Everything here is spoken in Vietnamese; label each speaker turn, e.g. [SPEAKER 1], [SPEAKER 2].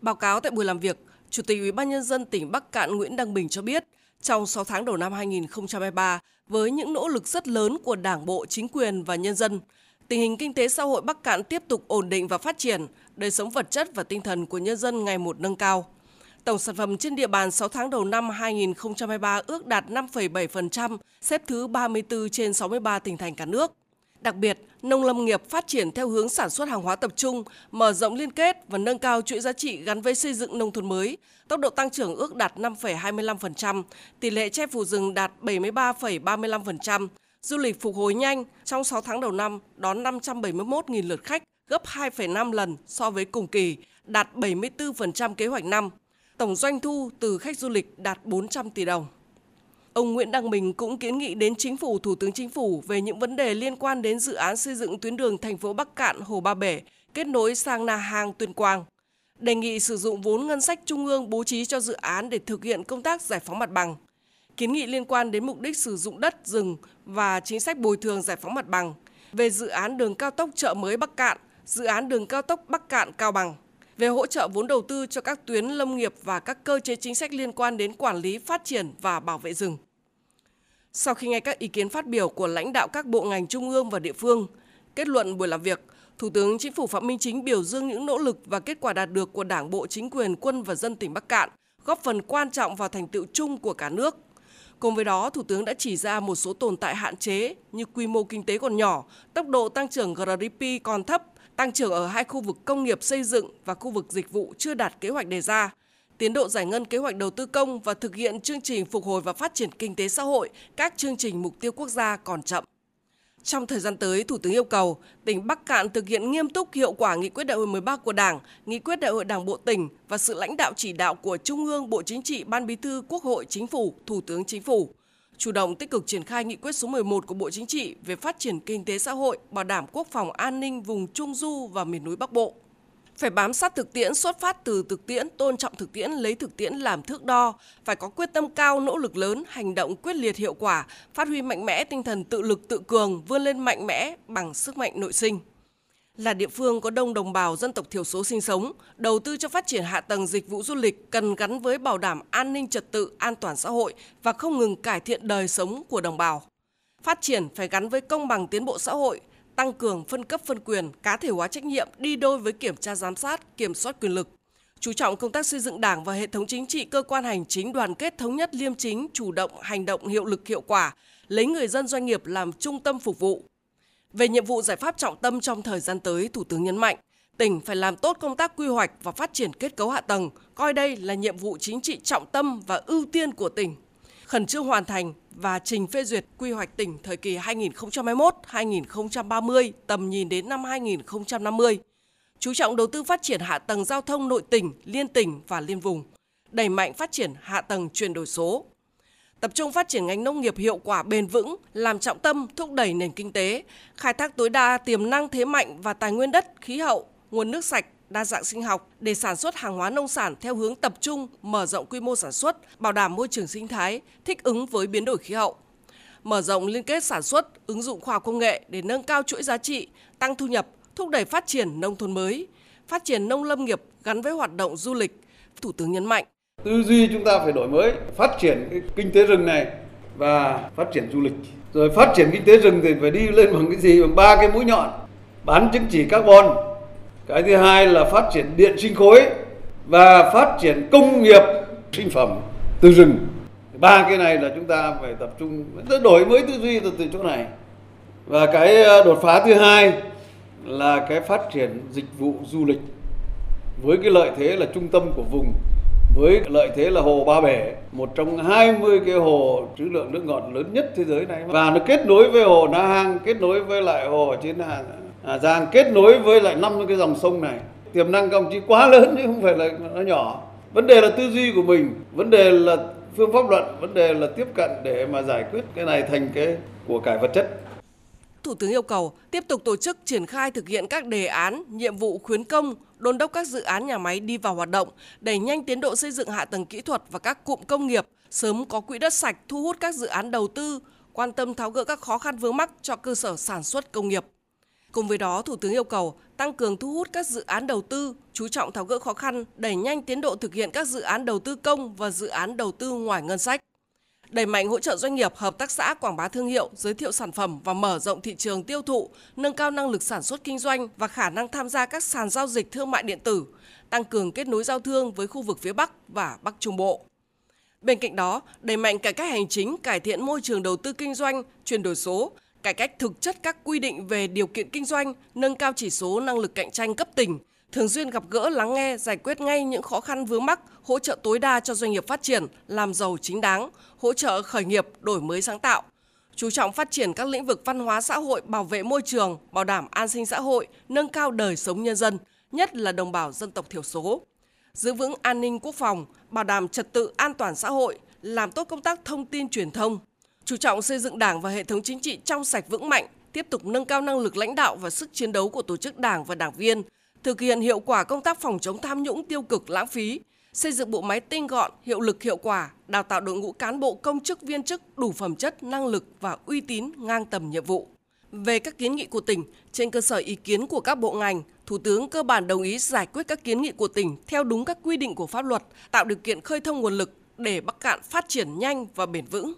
[SPEAKER 1] Báo cáo tại buổi làm việc, Chủ tịch Ủy ban nhân dân tỉnh Bắc Cạn Nguyễn Đăng Bình cho biết, trong 6 tháng đầu năm 2023, với những nỗ lực rất lớn của Đảng bộ, chính quyền và nhân dân, tình hình kinh tế xã hội Bắc Cạn tiếp tục ổn định và phát triển, đời sống vật chất và tinh thần của nhân dân ngày một nâng cao. Tổng sản phẩm trên địa bàn 6 tháng đầu năm 2023 ước đạt 5,7%, xếp thứ 34 trên 63 tỉnh thành cả nước. Đặc biệt, nông lâm nghiệp phát triển theo hướng sản xuất hàng hóa tập trung, mở rộng liên kết và nâng cao chuỗi giá trị gắn với xây dựng nông thôn mới. Tốc độ tăng trưởng ước đạt 5,25%, tỷ lệ che phủ rừng đạt 73,35%. Du lịch phục hồi nhanh, trong 6 tháng đầu năm đón 571.000 lượt khách, gấp 2,5 lần so với cùng kỳ, đạt 74% kế hoạch năm. Tổng doanh thu từ khách du lịch đạt 400 tỷ đồng. Ông Nguyễn Đăng Bình cũng kiến nghị đến Chính phủ, Thủ tướng Chính phủ về những vấn đề liên quan đến dự án xây dựng tuyến đường thành phố Bắc Cạn, Hồ Ba Bể, kết nối sang Na Hàng, Tuyên Quang. Đề nghị sử dụng vốn ngân sách trung ương bố trí cho dự án để thực hiện công tác giải phóng mặt bằng. Kiến nghị liên quan đến mục đích sử dụng đất, rừng và chính sách bồi thường giải phóng mặt bằng. Về dự án đường cao tốc chợ mới Bắc Cạn, dự án đường cao tốc Bắc Cạn Cao Bằng về hỗ trợ vốn đầu tư cho các tuyến lâm nghiệp và các cơ chế chính sách liên quan đến quản lý, phát triển và bảo vệ rừng. Sau khi nghe các ý kiến phát biểu của lãnh đạo các bộ ngành trung ương và địa phương, kết luận buổi làm việc, Thủ tướng Chính phủ Phạm Minh Chính biểu dương những nỗ lực và kết quả đạt được của Đảng bộ, chính quyền, quân và dân tỉnh Bắc Cạn, góp phần quan trọng vào thành tựu chung của cả nước. Cùng với đó, Thủ tướng đã chỉ ra một số tồn tại hạn chế như quy mô kinh tế còn nhỏ, tốc độ tăng trưởng GDP còn thấp, tăng trưởng ở hai khu vực công nghiệp xây dựng và khu vực dịch vụ chưa đạt kế hoạch đề ra, tiến độ giải ngân kế hoạch đầu tư công và thực hiện chương trình phục hồi và phát triển kinh tế xã hội, các chương trình mục tiêu quốc gia còn chậm. Trong thời gian tới, Thủ tướng yêu cầu tỉnh Bắc Cạn thực hiện nghiêm túc hiệu quả nghị quyết đại hội 13 của Đảng, nghị quyết đại hội Đảng bộ tỉnh và sự lãnh đạo chỉ đạo của Trung ương, Bộ Chính trị, Ban Bí thư, Quốc hội, Chính phủ, Thủ tướng Chính phủ. Chủ động tích cực triển khai nghị quyết số 11 của Bộ Chính trị về phát triển kinh tế xã hội, bảo đảm quốc phòng an ninh vùng Trung Du và miền núi Bắc Bộ. Phải bám sát thực tiễn xuất phát từ thực tiễn tôn trọng thực tiễn lấy thực tiễn làm thước đo phải có quyết tâm cao nỗ lực lớn hành động quyết liệt hiệu quả phát huy mạnh mẽ tinh thần tự lực tự cường vươn lên mạnh mẽ bằng sức mạnh nội sinh là địa phương có đông đồng bào dân tộc thiểu số sinh sống, đầu tư cho phát triển hạ tầng dịch vụ du lịch cần gắn với bảo đảm an ninh trật tự, an toàn xã hội và không ngừng cải thiện đời sống của đồng bào. Phát triển phải gắn với công bằng tiến bộ xã hội, tăng cường phân cấp phân quyền, cá thể hóa trách nhiệm đi đôi với kiểm tra giám sát, kiểm soát quyền lực. Chú trọng công tác xây dựng Đảng và hệ thống chính trị cơ quan hành chính đoàn kết thống nhất liêm chính, chủ động, hành động hiệu lực hiệu quả, lấy người dân doanh nghiệp làm trung tâm phục vụ. Về nhiệm vụ giải pháp trọng tâm trong thời gian tới, Thủ tướng nhấn mạnh, tỉnh phải làm tốt công tác quy hoạch và phát triển kết cấu hạ tầng, coi đây là nhiệm vụ chính trị trọng tâm và ưu tiên của tỉnh khẩn trương hoàn thành và trình phê duyệt quy hoạch tỉnh thời kỳ 2021-2030 tầm nhìn đến năm 2050. Chú trọng đầu tư phát triển hạ tầng giao thông nội tỉnh, liên tỉnh và liên vùng, đẩy mạnh phát triển hạ tầng chuyển đổi số. Tập trung phát triển ngành nông nghiệp hiệu quả bền vững, làm trọng tâm thúc đẩy nền kinh tế, khai thác tối đa tiềm năng thế mạnh và tài nguyên đất, khí hậu, nguồn nước sạch, đa dạng sinh học để sản xuất hàng hóa nông sản theo hướng tập trung, mở rộng quy mô sản xuất, bảo đảm môi trường sinh thái, thích ứng với biến đổi khí hậu. Mở rộng liên kết sản xuất, ứng dụng khoa học công nghệ để nâng cao chuỗi giá trị, tăng thu nhập, thúc đẩy phát triển nông thôn mới, phát triển nông lâm nghiệp gắn với hoạt động du lịch. Thủ tướng nhấn mạnh.
[SPEAKER 2] Tư duy chúng ta phải đổi mới, phát triển cái kinh tế rừng này và phát triển du lịch. Rồi phát triển kinh tế rừng thì phải đi lên bằng cái gì? Bằng ba cái mũi nhọn. Bán chứng chỉ carbon, cái thứ hai là phát triển điện sinh khối và phát triển công nghiệp sinh phẩm từ rừng ba cái này là chúng ta phải tập trung đổi mới tư duy từ, từ chỗ này và cái ờ, đột phá thứ hai là cái phát triển dịch vụ du lịch với cái lợi thế là trung tâm của vùng với lợi thế là hồ Ba Bể, một trong 20 cái hồ trữ lượng nước ngọt lớn nhất thế giới này. Và nó kết nối với hồ Na Hang, kết nối với lại hồ ở trên Hà Hà Giang kết nối với lại năm cái dòng sông này. Tiềm năng công chí quá lớn chứ không phải là nó nhỏ. Vấn đề là tư duy của mình vấn đề là phương pháp luận vấn đề là tiếp cận để mà giải quyết cái này thành cái của cải vật chất.
[SPEAKER 1] Thủ tướng yêu cầu tiếp tục tổ chức triển khai thực hiện các đề án, nhiệm vụ khuyến công, đôn đốc các dự án nhà máy đi vào hoạt động, đẩy nhanh tiến độ xây dựng hạ tầng kỹ thuật và các cụm công nghiệp, sớm có quỹ đất sạch thu hút các dự án đầu tư, quan tâm tháo gỡ các khó khăn vướng mắc cho cơ sở sản xuất công nghiệp Cùng với đó, Thủ tướng yêu cầu tăng cường thu hút các dự án đầu tư, chú trọng tháo gỡ khó khăn, đẩy nhanh tiến độ thực hiện các dự án đầu tư công và dự án đầu tư ngoài ngân sách. Đẩy mạnh hỗ trợ doanh nghiệp, hợp tác xã quảng bá thương hiệu, giới thiệu sản phẩm và mở rộng thị trường tiêu thụ, nâng cao năng lực sản xuất kinh doanh và khả năng tham gia các sàn giao dịch thương mại điện tử, tăng cường kết nối giao thương với khu vực phía Bắc và Bắc Trung Bộ. Bên cạnh đó, đẩy mạnh cải cách hành chính, cải thiện môi trường đầu tư kinh doanh, chuyển đổi số, cải cách thực chất các quy định về điều kiện kinh doanh, nâng cao chỉ số năng lực cạnh tranh cấp tỉnh, thường xuyên gặp gỡ lắng nghe, giải quyết ngay những khó khăn vướng mắc, hỗ trợ tối đa cho doanh nghiệp phát triển, làm giàu chính đáng, hỗ trợ khởi nghiệp, đổi mới sáng tạo. Chú trọng phát triển các lĩnh vực văn hóa xã hội, bảo vệ môi trường, bảo đảm an sinh xã hội, nâng cao đời sống nhân dân, nhất là đồng bào dân tộc thiểu số. Giữ vững an ninh quốc phòng, bảo đảm trật tự an toàn xã hội, làm tốt công tác thông tin truyền thông, chú trọng xây dựng Đảng và hệ thống chính trị trong sạch vững mạnh, tiếp tục nâng cao năng lực lãnh đạo và sức chiến đấu của tổ chức Đảng và đảng viên, thực hiện hiệu quả công tác phòng chống tham nhũng tiêu cực lãng phí, xây dựng bộ máy tinh gọn, hiệu lực hiệu quả, đào tạo đội ngũ cán bộ công chức viên chức đủ phẩm chất, năng lực và uy tín ngang tầm nhiệm vụ. Về các kiến nghị của tỉnh, trên cơ sở ý kiến của các bộ ngành, Thủ tướng cơ bản đồng ý giải quyết các kiến nghị của tỉnh theo đúng các quy định của pháp luật, tạo điều kiện khơi thông nguồn lực để Bắc Cạn phát triển nhanh và bền vững.